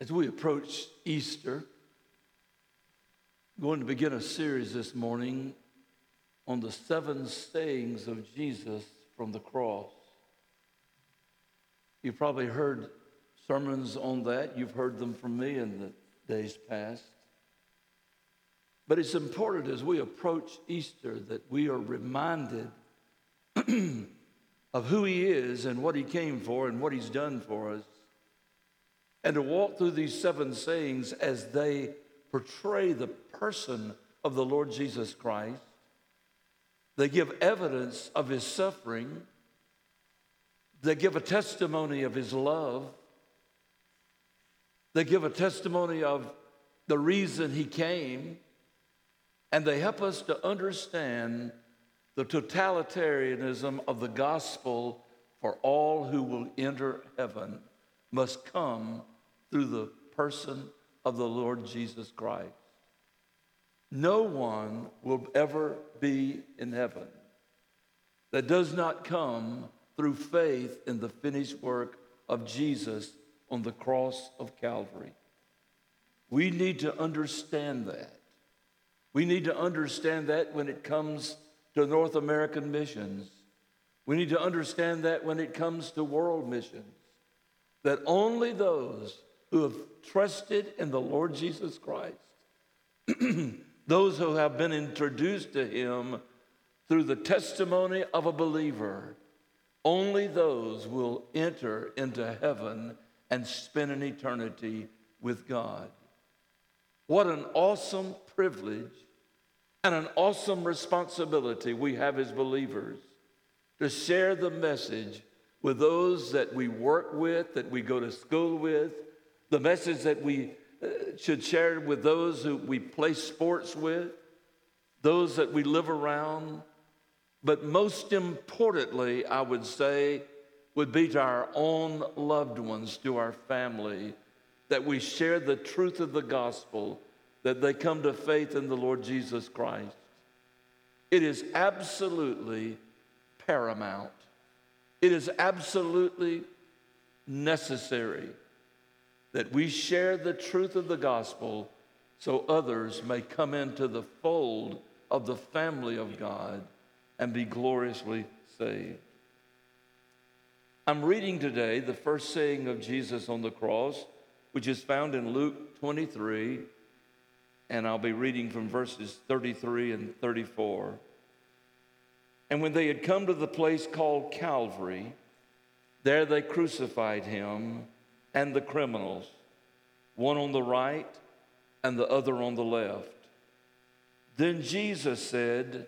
As we approach Easter, I'm going to begin a series this morning on the seven sayings of Jesus from the cross. You've probably heard sermons on that. You've heard them from me in the days past. But it's important as we approach Easter that we are reminded of who He is and what He came for and what He's done for us and to walk through these seven sayings as they portray the person of the Lord Jesus Christ. They give evidence of his suffering. They give a testimony of his love. They give a testimony of the reason he came. And they help us to understand the totalitarianism of the gospel for all who will enter heaven must come through the person of the Lord Jesus Christ. No one will ever be in heaven that does not come through faith in the finished work of Jesus on the cross of Calvary. We need to understand that. We need to understand that when it comes to North American missions. We need to understand that when it comes to world missions that only those who have trusted in the Lord Jesus Christ, those who have been introduced to him through the testimony of a believer, only those will enter into heaven and spend an eternity with God. What an awesome privilege and an awesome responsibility we have as believers to share the message with those that we work with, that we go to school with, the message that we uh, should share with those who we play sports with, those that we live around. But most importantly, I would say, would be to our own loved ones, to our family, that we share the truth of the gospel, that they come to faith in the Lord Jesus Christ. It is absolutely paramount it is absolutely necessary that we share the truth of the gospel so others may come into the fold of the family of God and be gloriously saved. I'm reading today the first saying of Jesus on the cross, which is found in Luke 23, and I'll be reading from verses 33 and 34. And when they had come to the place called Calvary, there they crucified him and the criminals, one on the right and the other on the left. Then Jesus said,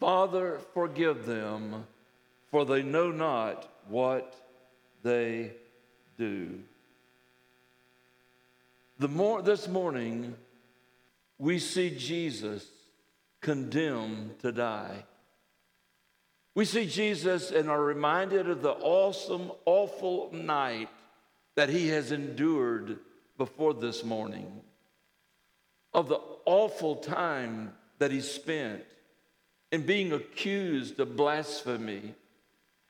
Father, forgive them, for they know not what they do. The more, this morning, we see Jesus condemned to die. We see Jesus and are reminded of the awesome, awful night that he has endured before this morning, of the awful time that he spent in being accused of blasphemy,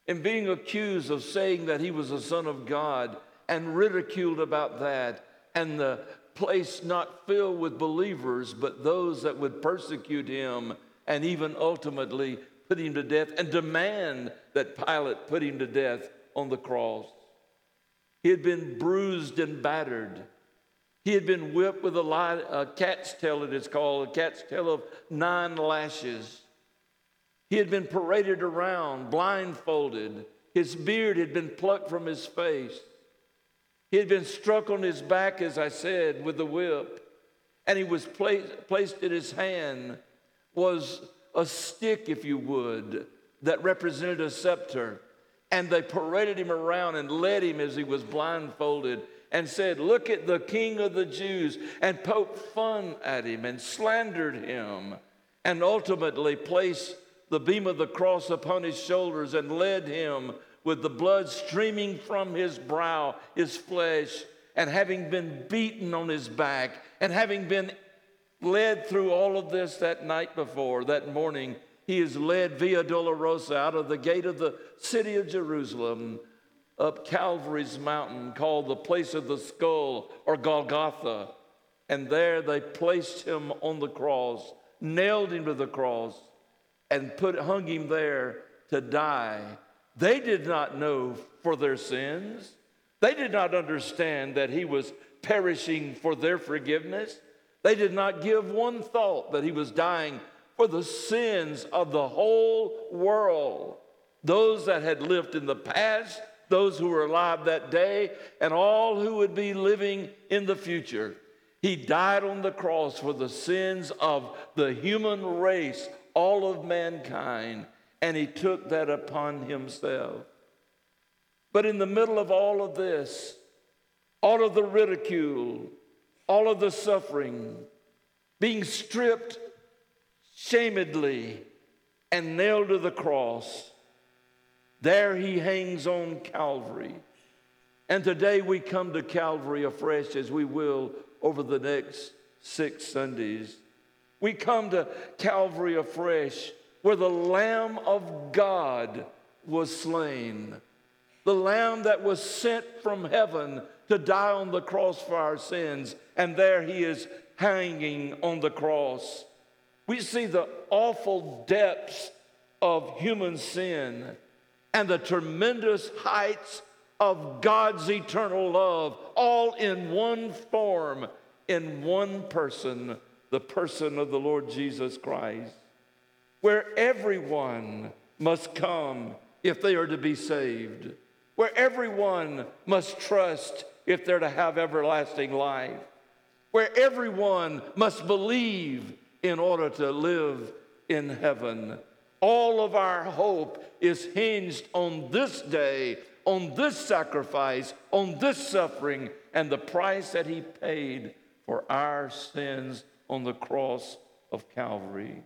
in being accused of saying that he was a son of God and ridiculed about that, and the place not filled with believers, but those that would persecute him and even ultimately put him to death and demand that Pilate put him to death on the cross. He had been bruised and battered. He had been whipped with a, light, a cat's tail, it is called, a cat's tail of nine lashes. He had been paraded around, blindfolded. His beard had been plucked from his face. He had been struck on his back, as I said, with the whip. And he was placed, placed in his hand was a stick, if you would, that represented a scepter. And they paraded him around and led him as he was blindfolded and said, Look at the king of the Jews, and poked fun at him and slandered him, and ultimately placed the beam of the cross upon his shoulders and led him with the blood streaming from his brow, his flesh, and having been beaten on his back, and having been led through all of this that night before, that morning. He is led via Dolorosa out of the gate of the city of Jerusalem up Calvary's mountain, called the place of the skull or Golgotha. And there they placed him on the cross, nailed him to the cross, and put, hung him there to die. They did not know for their sins. They did not understand that he was perishing for their forgiveness. They did not give one thought that he was dying for the sins of the whole world. Those that had lived in the past, those who were alive that day, and all who would be living in the future. He died on the cross for the sins of the human race, all of mankind, and he took that upon himself. But in the middle of all of this, all of the ridicule, all of the suffering, being stripped shamedly and nailed to the cross. There he hangs on Calvary. And today we come to Calvary afresh as we will over the next six Sundays. We come to Calvary afresh where the Lamb of God was slain, the Lamb that was sent from heaven to die on the cross for our sins. And there he is hanging on the cross. We see the awful depths of human sin and the tremendous heights of God's eternal love, all in one form, in one person, the person of the Lord Jesus Christ, where everyone must come if they are to be saved, where everyone must trust if they're to have everlasting life, where everyone must believe in order to live in heaven. All of our hope is hinged on this day, on this sacrifice, on this suffering, and the price that He paid for our sins on the cross of Calvary.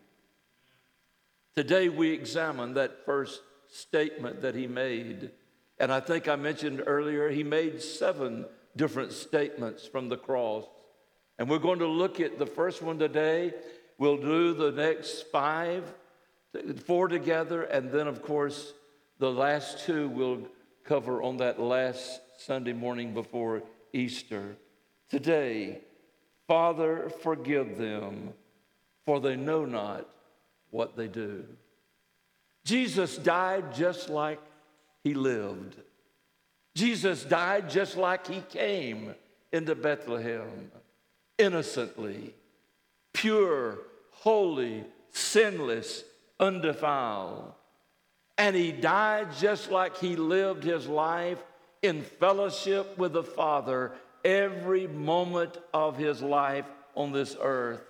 Today we examine that first statement that He made. And I think I mentioned earlier, He made seven different statements from the cross. And we're going to look at the first one today. We'll do the next five, four together, and then, of course, the last two we'll cover on that last Sunday morning before Easter. Today, Father, forgive them, for they know not what they do. Jesus died just like he lived. Jesus died just like he came into Bethlehem, innocently, pure, holy, sinless, undefiled. And he died just like he lived his life in fellowship with the Father every moment of his life on this earth,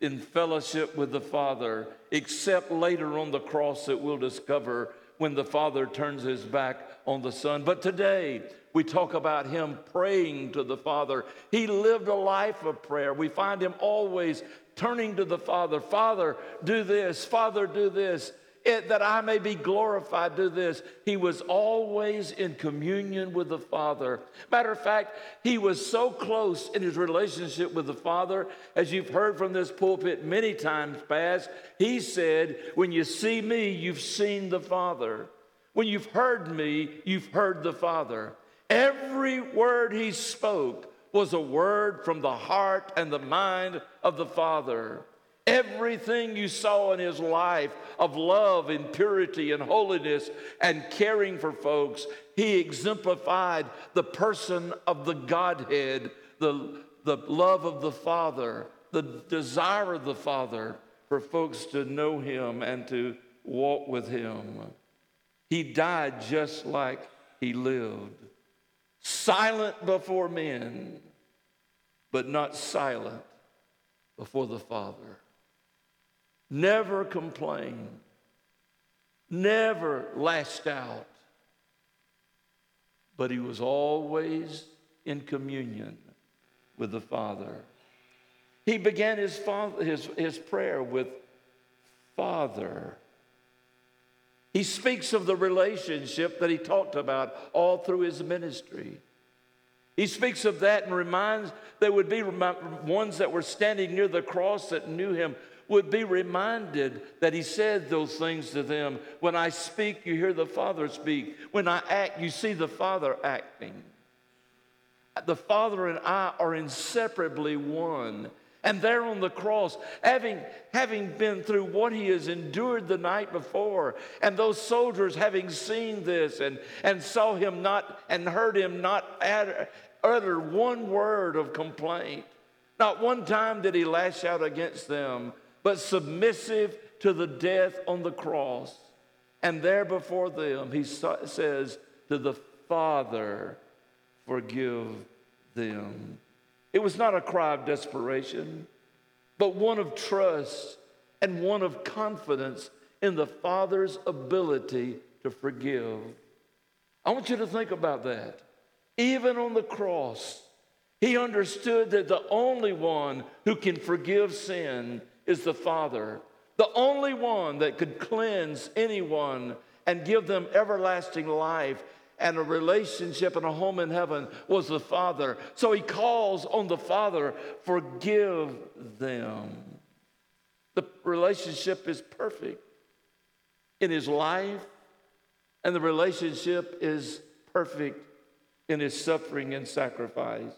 in fellowship with the Father, except later on the cross that we'll discover when the Father turns his back on the Son. But today, we talk about him praying to the Father. He lived a life of prayer. We find him always turning to the Father Father, do this, Father, do this. It, that I may be glorified, do this. He was always in communion with the Father. Matter of fact, he was so close in his relationship with the Father, as you've heard from this pulpit many times past. He said, When you see me, you've seen the Father. When you've heard me, you've heard the Father. Every word he spoke was a word from the heart and the mind of the Father. Everything you saw in his life of love and purity and holiness and caring for folks, he exemplified the person of the Godhead, the, the love of the Father, the desire of the Father for folks to know him and to walk with him. He died just like he lived, silent before men, but not silent before the Father. Never complained, never lashed out, but he was always in communion with the Father. He began his, father, his, his prayer with Father. He speaks of the relationship that he talked about all through his ministry. He speaks of that and reminds there would be ones that were standing near the cross that knew him would be reminded that he said those things to them. When I speak, you hear the Father speak. When I act, you see the Father acting. The Father and I are inseparably one. And there on the cross, having, having been through what he has endured the night before, and those soldiers having seen this and, and saw him not and heard him not utter, utter one word of complaint, not one time did he lash out against them, but submissive to the death on the cross. And there before them, he says to the Father, Forgive them. It was not a cry of desperation, but one of trust and one of confidence in the Father's ability to forgive. I want you to think about that. Even on the cross, he understood that the only one who can forgive sin is the Father, the only one that could cleanse anyone and give them everlasting life and a relationship and a home in heaven was the Father. So he calls on the Father, forgive them. The relationship is perfect in his life, and the relationship is perfect in his suffering and sacrifice.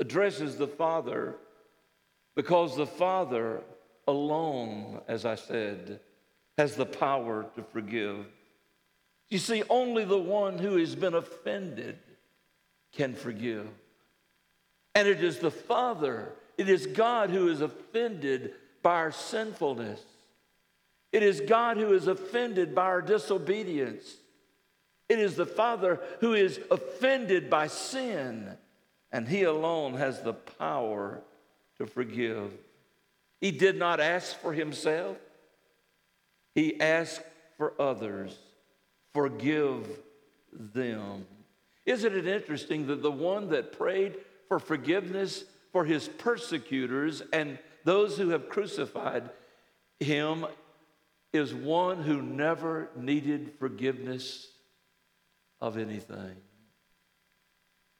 Addresses the Father because the Father alone, as I said, has the power to forgive. You see, only the one who has been offended can forgive. And it is the Father, it is God who is offended by our sinfulness. It is God who is offended by our disobedience. It is the Father who is offended by sin, and He alone has the power to forgive. He did not ask for Himself, He asked for others forgive them. Isn't it interesting that the one that prayed for forgiveness for his persecutors and those who have crucified him is one who never needed forgiveness of anything?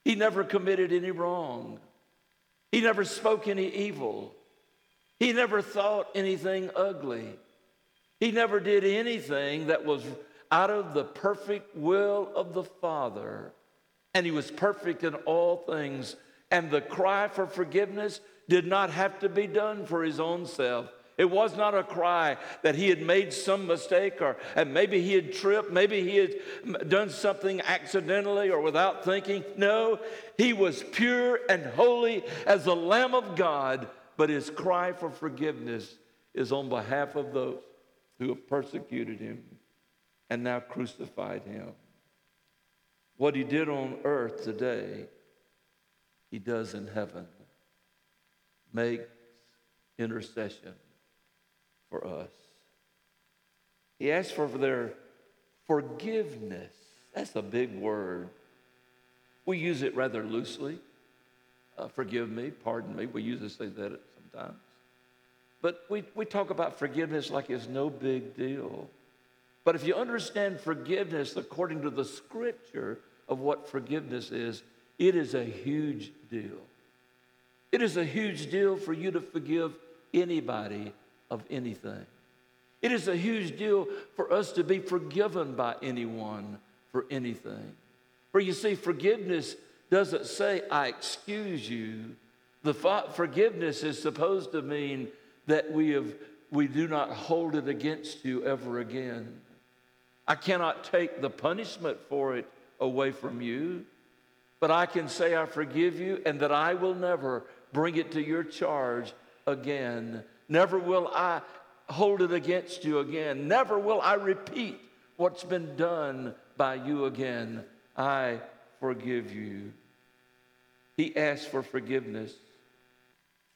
He never committed any wrong. He never spoke any evil. He never thought anything ugly. He never did anything that was out of the perfect will of the Father, and he was perfect in all things. And the cry for forgiveness did not have to be done for his own self. It was not a cry that he had made some mistake or and maybe he had tripped, maybe he had done something accidentally or without thinking. No, he was pure and holy as the Lamb of God, but his cry for forgiveness is on behalf of those who have persecuted him and now crucified him. What he did on earth today, he does in heaven. Makes intercession for us. He asks for their forgiveness. That's a big word. We use it rather loosely. Uh, forgive me, pardon me. We usually say that sometimes. But we, we talk about forgiveness like it's no big deal. But if you understand forgiveness according to the scripture of what forgiveness is, it is a huge deal. It is a huge deal for you to forgive anybody of anything. It is a huge deal for us to be forgiven by anyone for anything. For you see, forgiveness doesn't say, I excuse you. The forgiveness is supposed to mean that we, have, we do not hold it against you ever again. I cannot take the punishment for it away from you, but I can say, I forgive you and that I will never bring it to your charge again. Never will I hold it against you again. Never will I repeat what's been done by you again. I forgive you. He asked for forgiveness.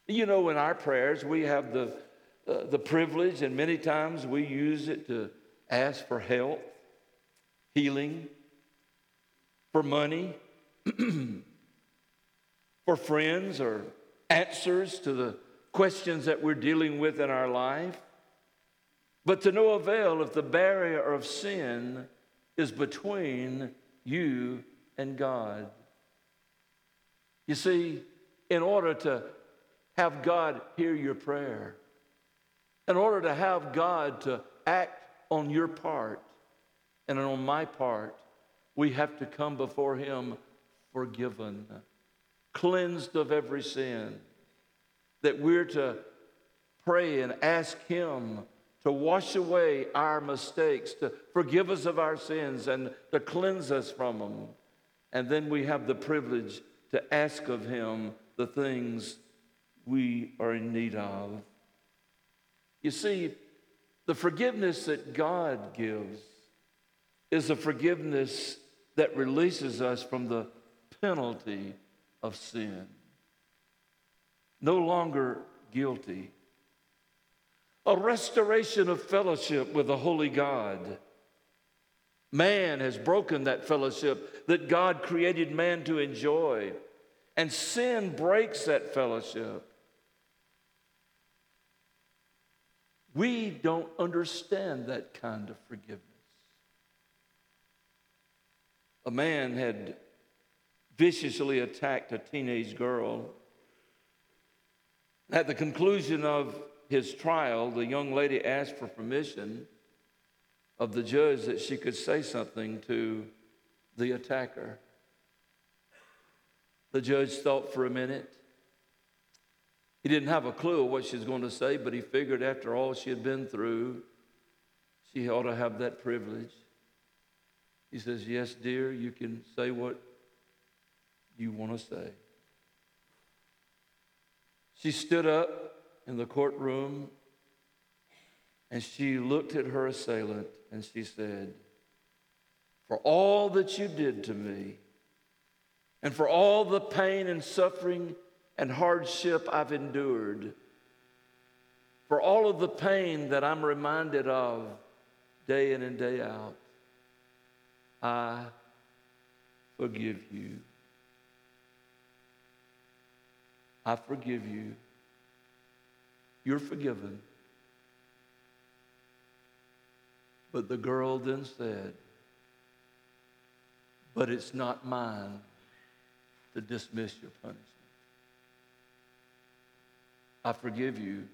You know, in our prayers, we have the, uh, the privilege, and many times we use it to ask for health, healing, for money, for friends, or answers to the questions that we're dealing with in our life. But to no avail if the barrier of sin is between you and God. You see, in order to have God hear your prayer, in order to have God to act on your part and on my part, we have to come before Him forgiven, cleansed of every sin. That we're to pray and ask Him to wash away our mistakes, to forgive us of our sins, and to cleanse us from them. And then we have the privilege to ask of Him the things we are in need of. You see, the forgiveness that God gives is a forgiveness that releases us from the penalty of sin. No longer guilty. A restoration of fellowship with the Holy God. Man has broken that fellowship that God created man to enjoy, and sin breaks that fellowship. We don't understand that kind of forgiveness. A man had viciously attacked a teenage girl. At the conclusion of his trial, the young lady asked for permission of the judge that she could say something to the attacker. The judge thought for a minute. He didn't have a clue of what she was going to say, but he figured after all she had been through, she ought to have that privilege. He says, Yes, dear, you can say what you want to say. She stood up in the courtroom and she looked at her assailant and she said, For all that you did to me, and for all the pain and suffering and hardship I've endured, for all of the pain that I'm reminded of day in and day out, I forgive you. I forgive you. You're forgiven. But the girl then said, But it's not mine to dismiss your punishment. I forgive you,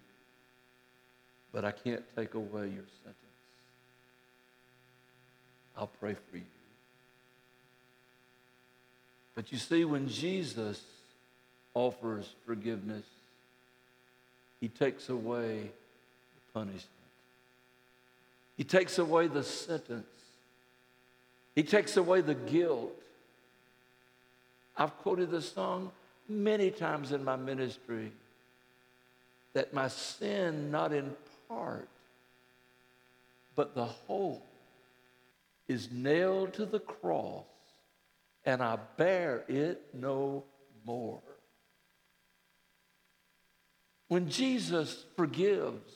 but I can't take away your sentence. I'll pray for you. But you see, when Jesus offers forgiveness, he takes away the punishment. He takes away the sentence. He takes away the guilt. I've quoted this song many times in my ministry that my sin, not in part, but the whole, is nailed to the cross, and I bear it no more. When Jesus forgives,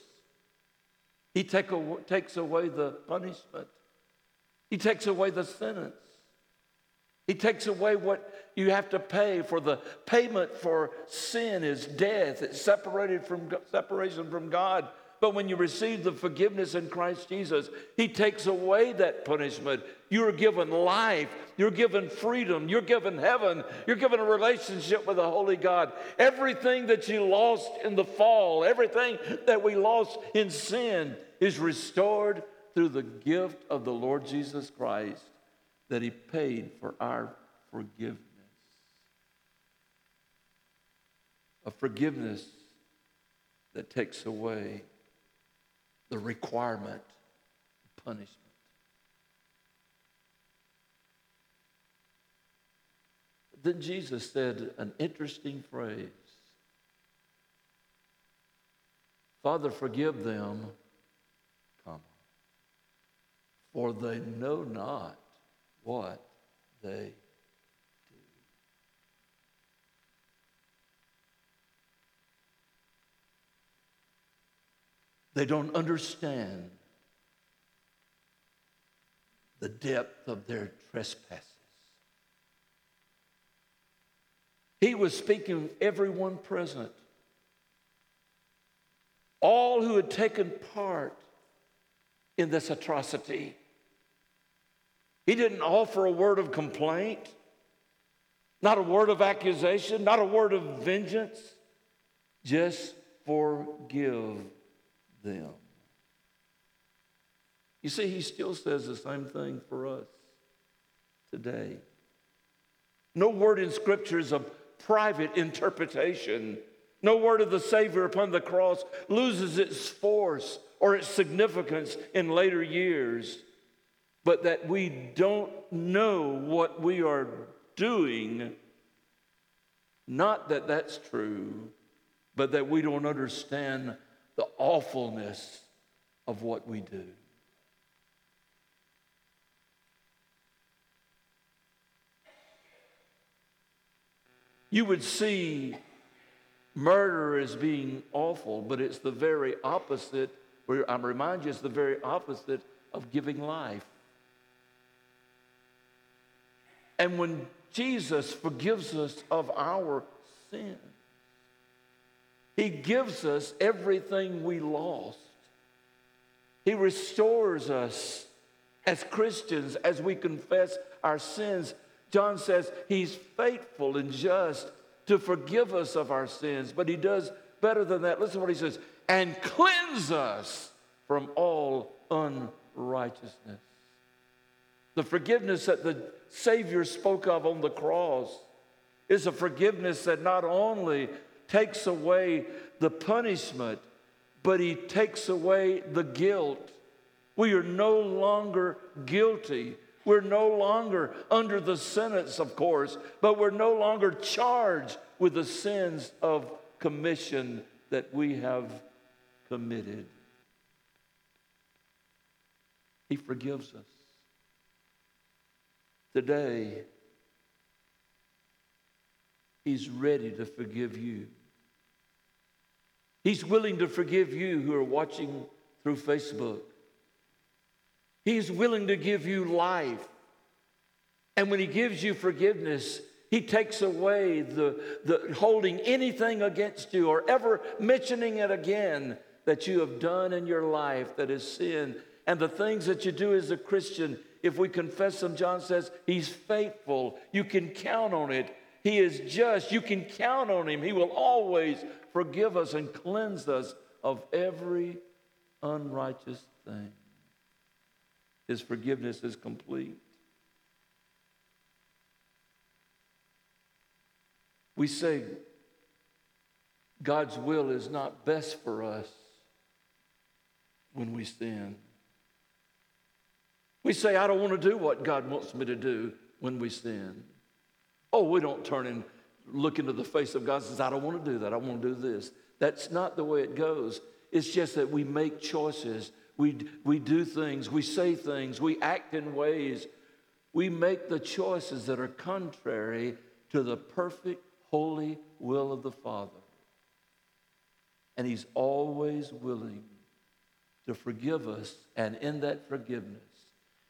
he take takes away the punishment. He takes away the sentence. He takes away what you have to pay for the payment for sin is death. It's separated from separation from God. But when you receive the forgiveness in Christ Jesus, He takes away that punishment. You're given life. You're given freedom. You're given heaven. You're given a relationship with the Holy God. Everything that you lost in the fall, everything that we lost in sin, is restored through the gift of the Lord Jesus Christ that He paid for our forgiveness. A forgiveness that takes away the requirement punishment. Then Jesus said an interesting phrase Father, forgive them, for they know not what they They don't understand the depth of their trespasses. He was speaking to everyone present, all who had taken part in this atrocity. He didn't offer a word of complaint, not a word of accusation, not a word of vengeance. Just forgive them. You see, he still says the same thing for us today. No word in Scripture is a private interpretation. No word of the Savior upon the cross loses its force or its significance in later years, but that we don't know what we are doing. Not that that's true, but that we don't understand the awfulness of what we do. You would see murder as being awful, but it's the very opposite. Where I remind you, it's the very opposite of giving life. And when Jesus forgives us of our sins, He gives us everything we lost. He restores us as Christians as we confess our sins. John says He's faithful and just to forgive us of our sins, but He does better than that. Listen to what He says and cleanse us from all unrighteousness. The forgiveness that the Savior spoke of on the cross is a forgiveness that not only takes away the punishment, but He takes away the guilt. We are no longer guilty. We're no longer under the sentence, of course, but we're no longer charged with the sins of commission that we have committed. He forgives us today, He's ready to forgive you. He's willing to forgive you who are watching through Facebook. He's willing to give you life. And when He gives you forgiveness, He takes away the, the holding anything against you or ever mentioning it again that you have done in your life that is sin. And the things that you do as a Christian, if we confess them, John says, He's faithful. You can count on it. He is just. You can count on Him. He will always forgive us and cleanse us of every unrighteous thing. His forgiveness is complete. We say God's will is not best for us when we sin. We say, I don't want to do what God wants me to do when we sin. Oh, we don't turn and look into the face of God and says, I don't want to do that. I want to do this. That's not the way it goes. It's just that we make choices. We, we do things. We say things. We act in ways. We make the choices that are contrary to the perfect, holy will of the Father. And He's always willing to forgive us. And in that forgiveness,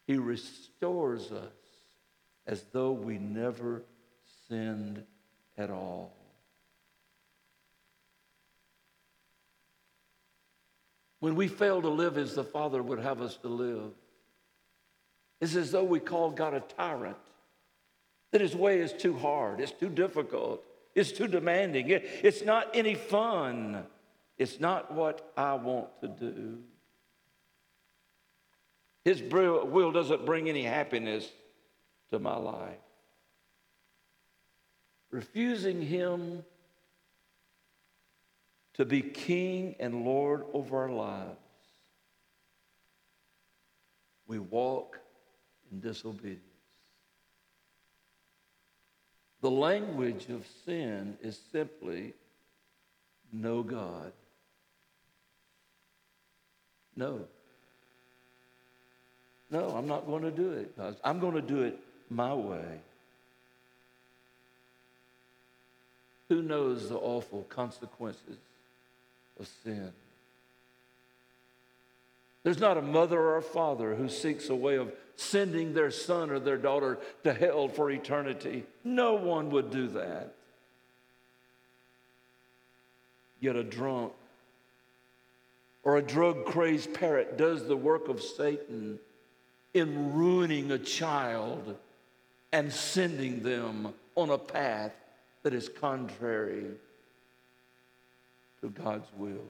he restores us as though we never sinned at all. When we fail to live as the Father would have us to live, it's as though we call God a tyrant, that his way is too hard, it's too difficult, it's too demanding, it, it's not any fun, it's not what I want to do. His will doesn't bring any happiness to my life. Refusing Him to be King and Lord over our lives, we walk in disobedience. The language of sin is simply no God. No. No, I'm not going to do it, I'm going to do it my way. Who knows the awful consequences of sin? There's not a mother or a father who seeks a way of sending their son or their daughter to hell for eternity. No one would do that. Yet a drunk or a drug crazed parrot does the work of Satan in ruining a child and sending them on a path that is contrary to God's will.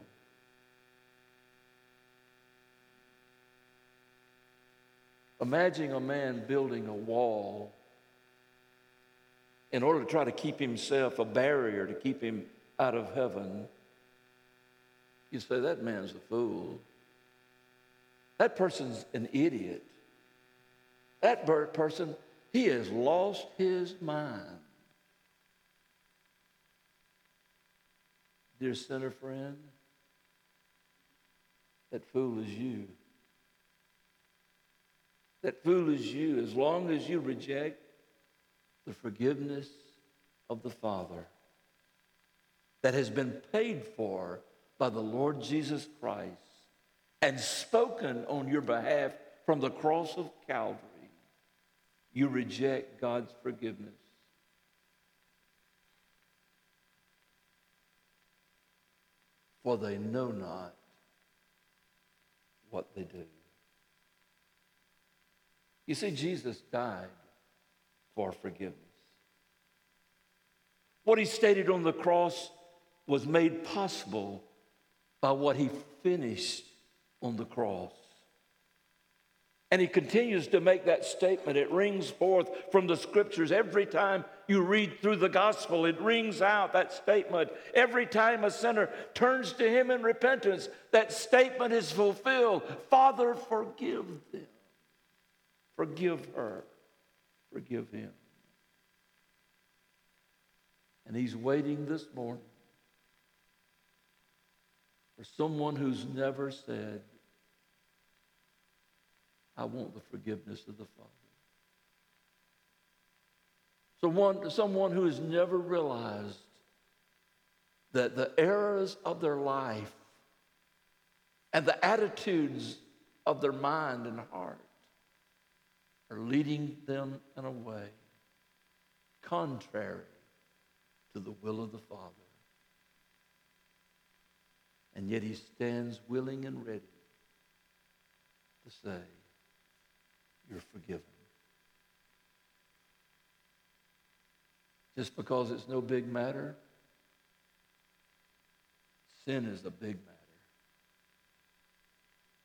Imagine a man building a wall in order to try to keep himself a barrier to keep him out of heaven. You say, that man's a fool. That person's an idiot. That person, he has lost his mind. Dear sinner friend, that fool is you. That fool is you as long as you reject the forgiveness of the Father that has been paid for by the Lord Jesus Christ and spoken on your behalf from the cross of Calvary, you reject God's forgiveness. For they know not what they do. You see, Jesus died for forgiveness. What he stated on the cross was made possible by what he finished on the cross. And he continues to make that statement. It rings forth from the scriptures every time you read through the gospel. It rings out that statement. Every time a sinner turns to him in repentance, that statement is fulfilled Father, forgive them. Forgive her. Forgive him. And he's waiting this morning for someone who's never said, I want the forgiveness of the Father. Someone, someone who has never realized that the errors of their life and the attitudes of their mind and heart are leading them in a way contrary to the will of the Father. And yet he stands willing and ready to say, You're forgiven. Just because it's no big matter, sin is a big matter.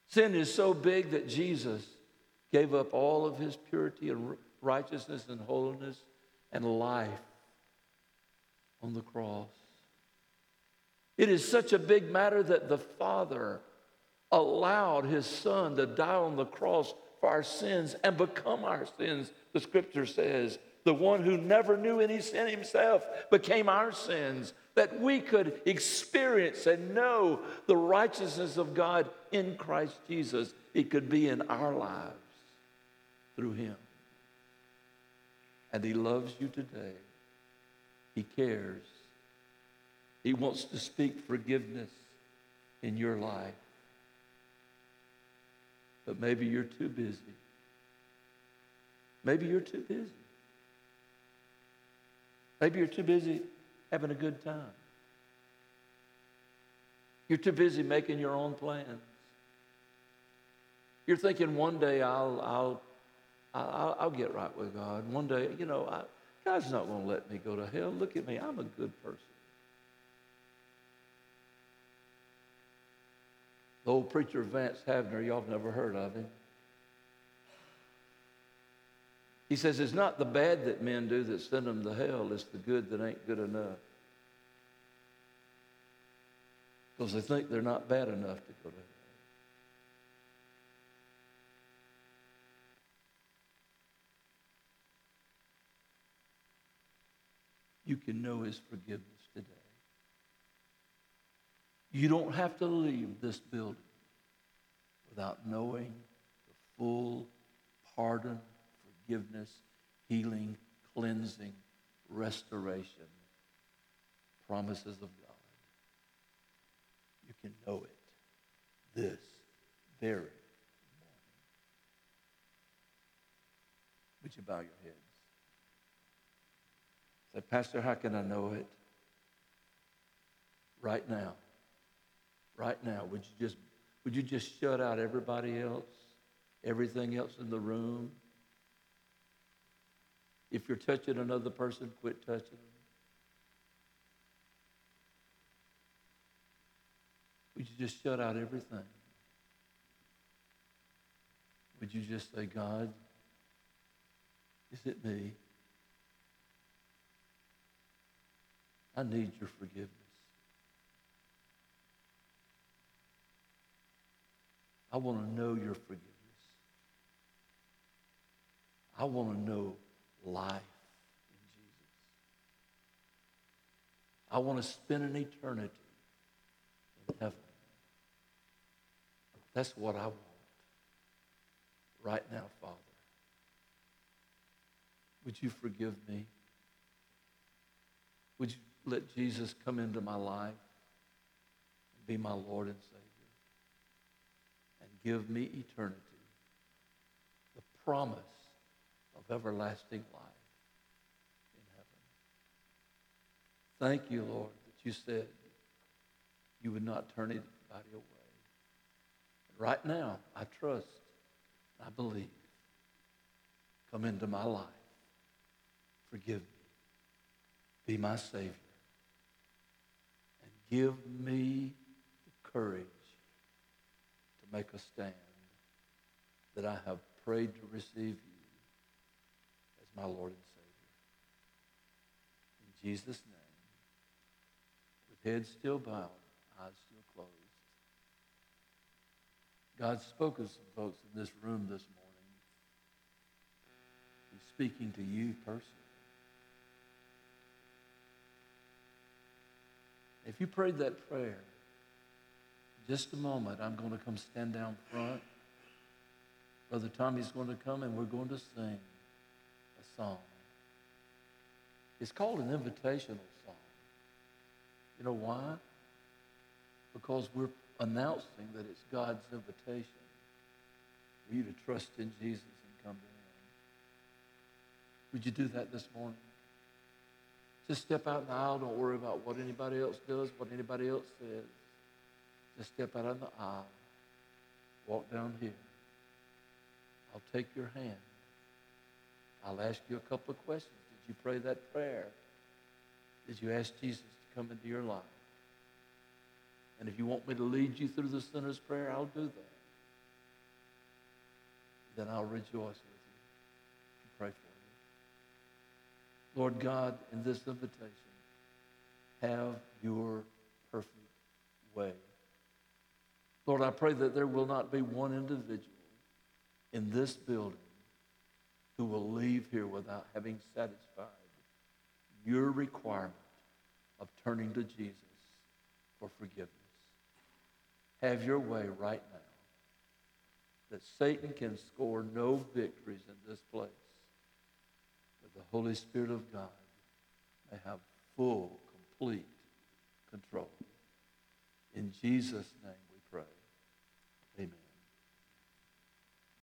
Sin is so big that Jesus gave up all of his purity and righteousness and holiness and life on the cross. It is such a big matter that the Father allowed his Son to die on the cross for our sins and become our sins, the scripture says. The one who never knew any sin himself became our sins, that we could experience and know the righteousness of God in Christ Jesus. It could be in our lives through him. And he loves you today. He cares. He wants to speak forgiveness in your life. But maybe you're too busy. Maybe you're too busy. Maybe you're too busy having a good time. You're too busy making your own plans. You're thinking one day I'll, I'll I'll, I'll, get right with God. One day, you know, I, God's not going to let me go to hell. Look at me. I'm a good person. The old preacher Vance Havner, y'all have never heard of him. He says it's not the bad that men do that send them to hell, it's the good that ain't good enough. Because they think they're not bad enough to go to hell. you can know his forgiveness today. You don't have to leave this building without knowing the full pardon, forgiveness, healing, cleansing, restoration promises of God. You can know it this very morning. Would you bow your head? Say, Pastor, how can I know it? Right now. Right now. Would you just would you just shut out everybody else? Everything else in the room? If you're touching another person, quit touching them. Would you just shut out everything? Would you just say, God, is it me? I need your forgiveness. I want to know your forgiveness. I want to know life in Jesus. I want to spend an eternity in heaven. That's what I want right now, Father. Would you forgive me? Would you let Jesus come into my life and be my Lord and Savior and give me eternity, the promise everlasting life in heaven? Thank you, Lord, that you said you would not turn anybody away. Right now, I trust, I believe. Come into my life. Forgive me. Be my Savior. And give me the courage to make a stand that I have prayed to receive you my Lord and Savior. In Jesus' name, with heads still bowed, eyes still closed. God spoke to some folks in this room this morning. He's speaking to you personally. If you prayed that prayer, just a moment, I'm going to come stand down front. Brother Tommy's going to come and we're going to sing song. It's called an invitational song. You know why? Because we're announcing that it's God's invitation for you to trust in Jesus and come to Him. Would you do that this morning? Just step out in the aisle. Don't worry about what anybody else does, what anybody else says. Just step out in the aisle. Walk down here. I'll take your hand. I'll ask you a couple of questions. Did you pray that prayer? Did you ask Jesus to come into your life? And if you want me to lead you through the sinner's prayer, I'll do that. Then I'll rejoice with you and pray for you. Lord God, in this invitation, have your perfect way. Lord, I pray that there will not be one individual in this building who will leave here without having satisfied your requirement of turning to Jesus for forgiveness. Have your way right now that Satan can score no victories in this place, but the Holy Spirit of God may have full, complete control. In Jesus' name.